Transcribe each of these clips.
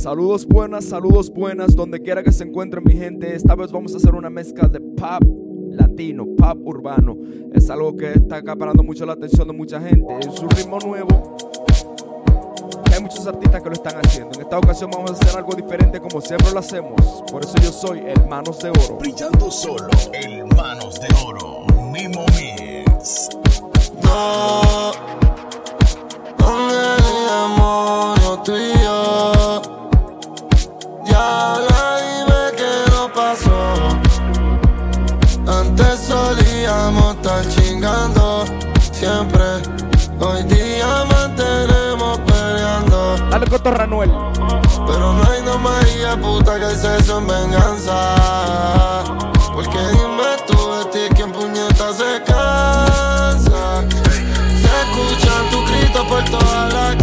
Saludos buenas, saludos buenas, donde quiera que se encuentren mi gente. Esta vez vamos a hacer una mezcla de pop latino, pop urbano. Es algo que está acaparando mucho la atención de mucha gente. Es un ritmo nuevo. Hay muchos artistas que lo están haciendo. En esta ocasión vamos a hacer algo diferente como siempre lo hacemos. Por eso yo soy el Manos de Oro. Brillando solo, el Manos de Oro. Mimo Mix. No, Pero no hay no María puta que se eso en venganza. Porque dime tú de ti quién puñeta se cansa. Se escuchan tus gritos por toda la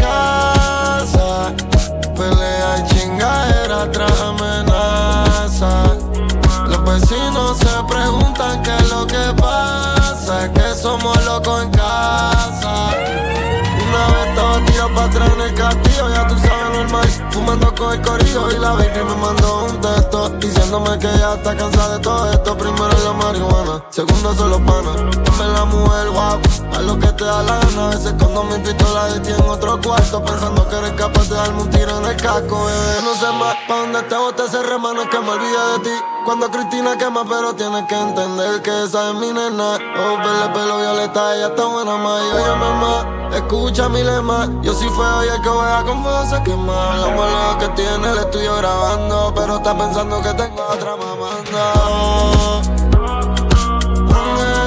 con el corillo y la baby me mandó un texto diciéndome que ya está cansada de todo esto. Primero es la marihuana, segundo son los panas. Dame la mujer, guau, a lo que te da la gana. A veces cuando mi pistola de ti en otro cuarto, pensando que eres capaz de darme un tiro en el casco, bebé. No sé más pa' dónde te bote ese remano es que me olvide de ti. Cuando Cristina quema, pero tienes que entender que esa es mi nena. Oh, verle pelo violeta, ella está buena más. Y escucha mi lema. Yo sí fue hoy el que voy a con fuego se quema. La molea que tiene, estoy yo grabando. Pero está pensando que tengo otra mamando.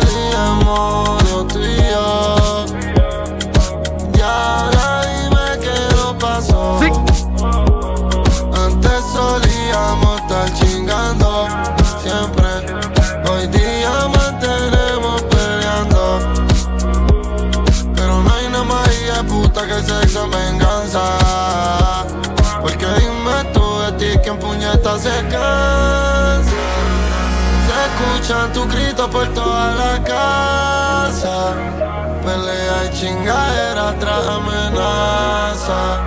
Y demonio, tú y yo. Ya, dime qué nos pasó. Sí. Escuchan tus gritos por toda la casa. Pelea y chingadera tras amenaza.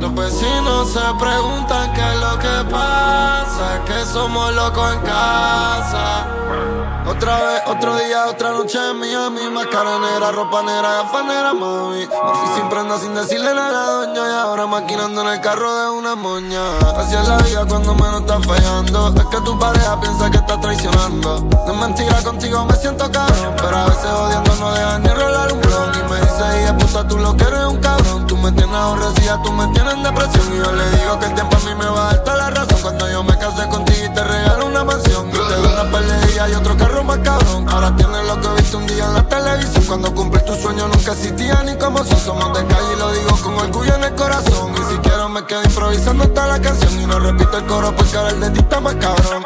Los vecinos se preguntan qué es lo que pasa, que somos locos en casa. Otra vez, otro día, otra noche en Miami, máscara negra, ropa negra, gafas negras, mami. Me fui sin prenda, sin decirle nada a doña y ahora maquinando en el carro de una moña. Así es la vida cuando menos está fallando. Es que tu pareja piensa que está traicionando. No es mentira, contigo me siento cabrón, pero a veces odiando no dejan ni rolar un blog. Y me dice, hija puta, tú lo que eres un cabrón. Tú me tienes aborrecida, tú me tienes en depresión. Y yo le digo que el tiempo a mí me va a dar toda la razón. Cuando yo me casé contigo y te regalo una mansión. Y te doy una peleilla y otro carro más cabrón. Ahora tienes lo que viste un día en la televisión. Cuando cumplí tu sueño nunca existía ni como son. Somos de calle y lo digo con orgullo en el corazón. Y si quiero me quedo improvisando toda la canción. Y no repito el coro porque ahora el de ti más cabrón.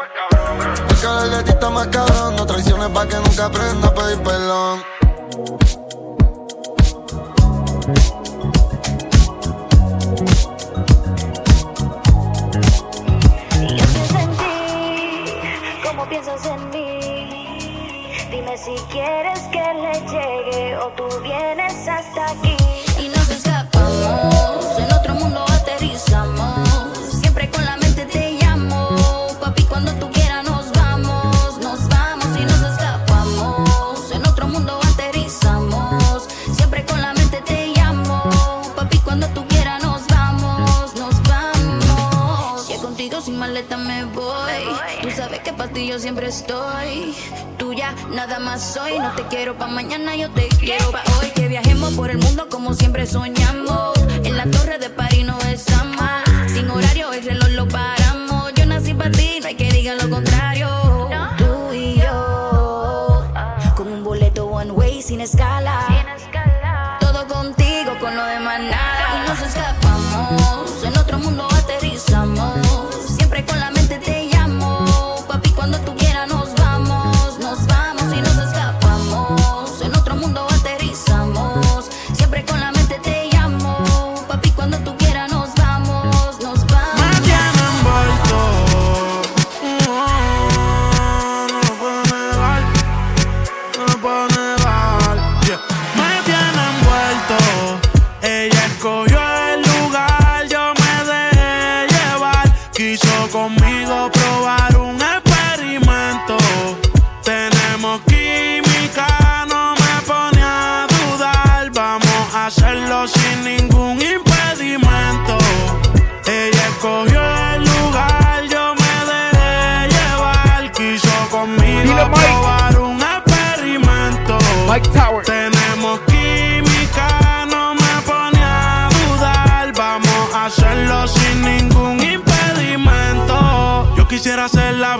Porque ahora el de más cabrón. No traiciones pa' que nunca aprenda a pedir perdón. Maleta me voy. Tú sabes que para ti yo siempre estoy. Tuya, nada más soy. No te quiero pa' mañana, yo te quiero pa' hoy. Que viajemos por el mundo como siempre soñamos. En la torre de París no besamos. Sin horario, el reloj lo paramos. Yo nací pa' ti, no hay que quisiera ser la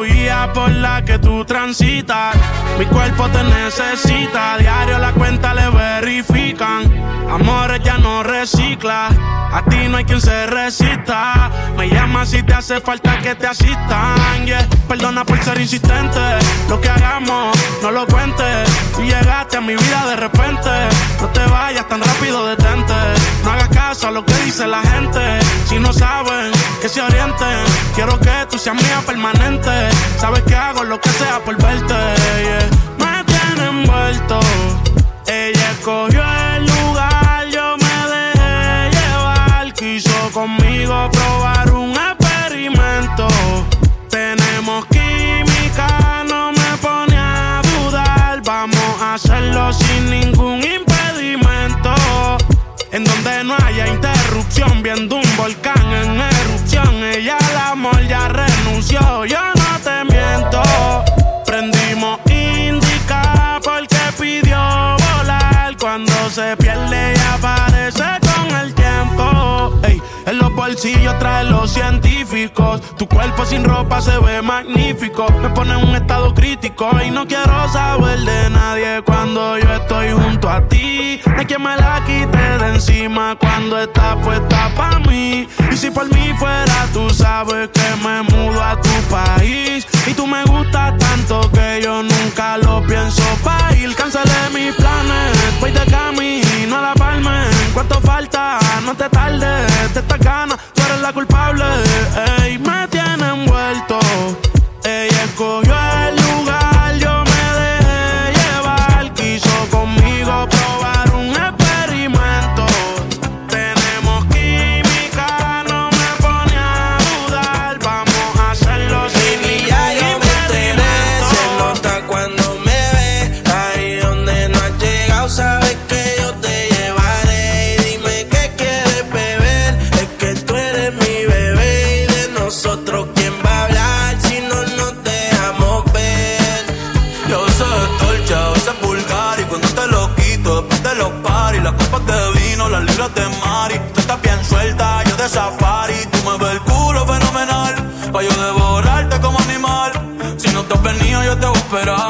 por la que tú transitas. Mi cuerpo te necesita. Diario la cuenta le verifican. Amores ya no recicla. A ti no hay quien se resista. Me llama si te hace falta que te asistan. Perdona por ser insistente. Lo que hagamos, no lo cuentes. Tú llegaste a mi vida de repente. No te vayas tan rápido, detente. No hagas caso a lo que dice la gente. Si no saben, que se orienten. Quiero que tú seas mía permanente. Sabes que hago lo que sea por verte. Me tiene envuelto. Ella escogió el lugar, yo me dejé llevar. Quiso conmigo probar un experimento. Tenemos química, no me pone a dudar. Vamos a hacerlo sin ningún impedimento. En donde no haya interrupción, viendo un volcán en erupción. Ella al amor ya renunció, yo pierde y aparece con el tiempo. Ey, en los bolsillos trae los científicos. Tu cuerpo sin ropa se ve magnífico. Me pone en un estado crítico y no quiero saber de nadie cuando yo estoy junto a ti. No hay quien me la quite de encima cuando está puesta pa' mí. Y si por mí fuera, tú sabes que me mudo a tu país. Y tú me gustas tanto que yo nunca lo pienso pa' ir. Cancelé mis planes, voy de camino a la palma. ¿Cuánto falta? No te tardes, de esta ganas, tú eres la culpable. Me tiene envuelto. Yo te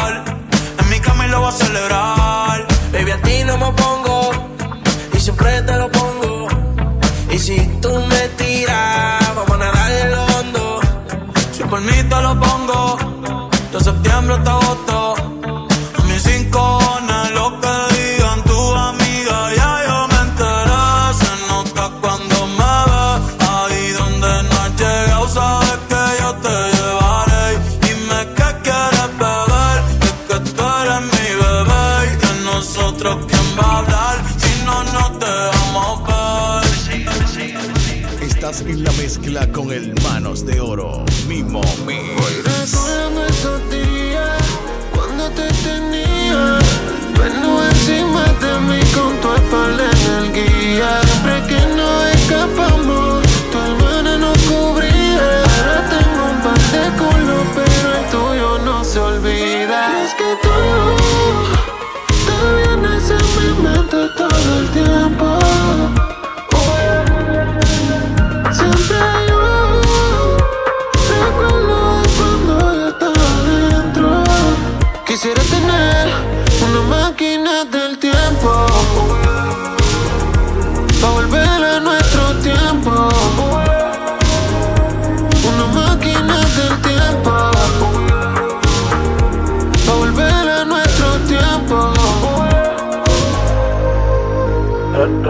en la mezcla con el Manos de Oro, Mimo Mix. Recordando esos días cuando te tenía Bueno encima de mí con tu espalda en el guía. Siempre que nos escapamos Tu hermana nos cubría. Ahora tengo un par de culos pero el tuyo no se olvida. Y es que tú Te vienes en mi mente todo el tiempo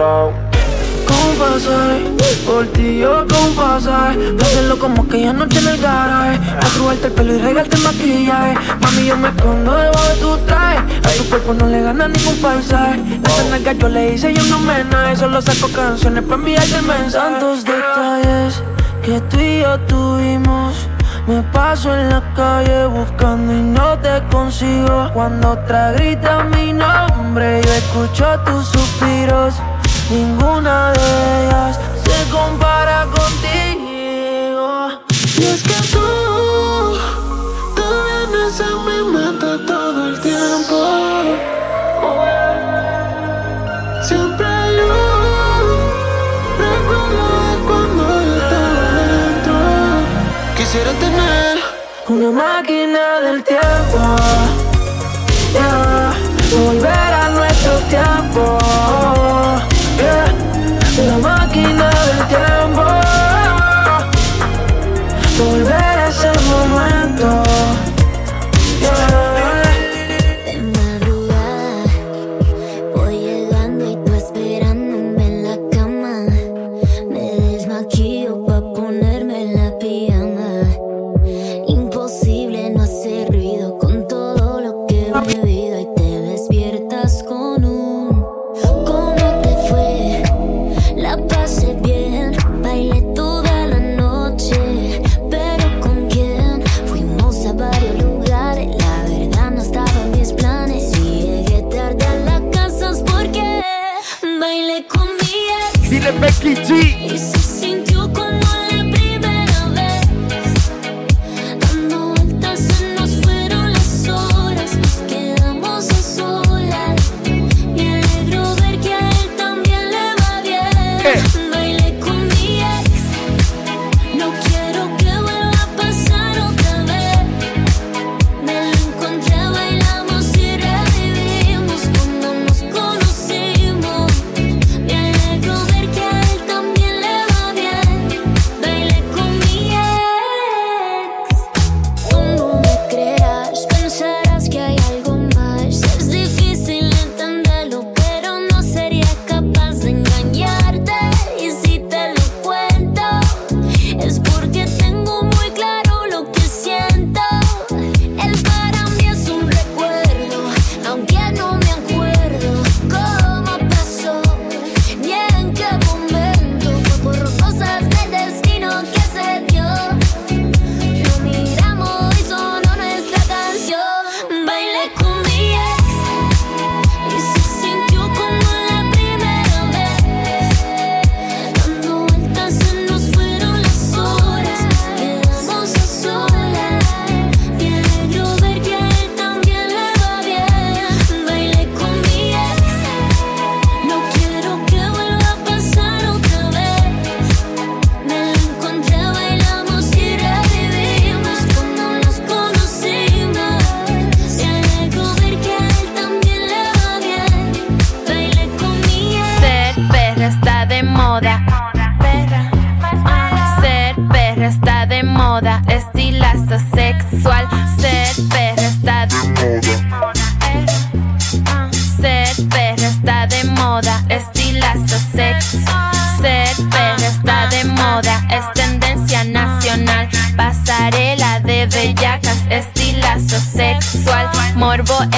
¿Cómo pasar? Por ti yo con hacerlo como aquella noche en el garaje. Matrubarte el pelo y regarte el maquillaje. Mami yo me escondo debajo de tu traje. A tu cuerpo no le gana ningún paisaje. Esa nalga yo le hice yo un homenaje Solo saco canciones para enviarte el mensaje. Tantos detalles que tú y yo tuvimos. Me paso en la calle buscando y no te consigo. Cuando otra grita mi nombre yo escucho tus suspiros Ninguna de ellas se compara contigo. Y es que tú, tú vienes a mi mente todo el tiempo. Siempre luz, recuerdo cuando yo estaba dentro. Quisiera tener una máquina del tiempo. Yeah. Volver a nuestro tiempo. girl. Dis the Becky G.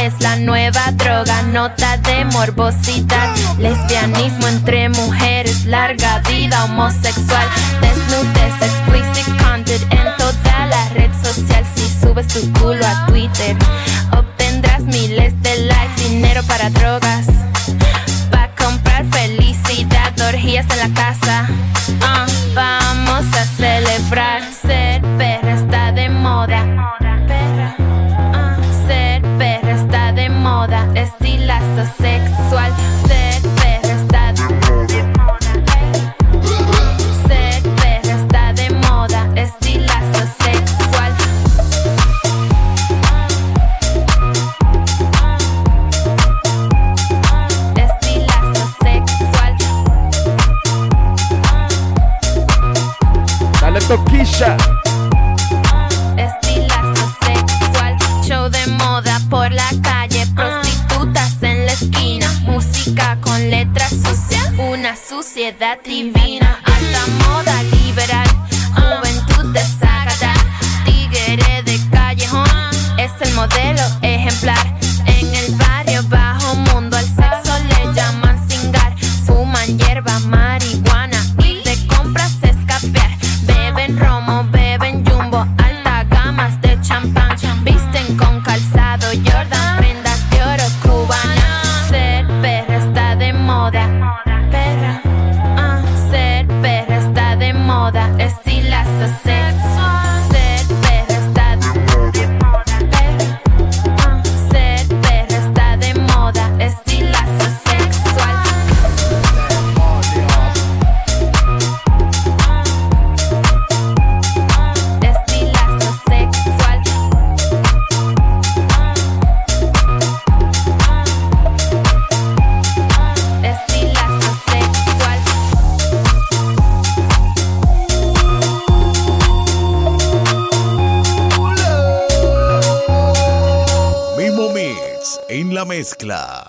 es la nueva droga, nota de morbosidad. Lesbianismo entre mujeres, larga vida homosexual. Desnudez, explicit content en toda la red social. Si subes tu culo a Twitter, obtendrás miles de likes, dinero para drogas. Pa' comprar felicidad, orgías en la casa. Ah. Toquilla. Estilazo sexual, show de moda por la calle, prostitutas en la esquina, música con letras sucias, una suciedad divina, alta moda liberal, juventud desagradable, tigre de callejón, es el modelo ejemplar. En el barrio bajo mundo al sexo le llaman singar, fuman hierba más mezcla.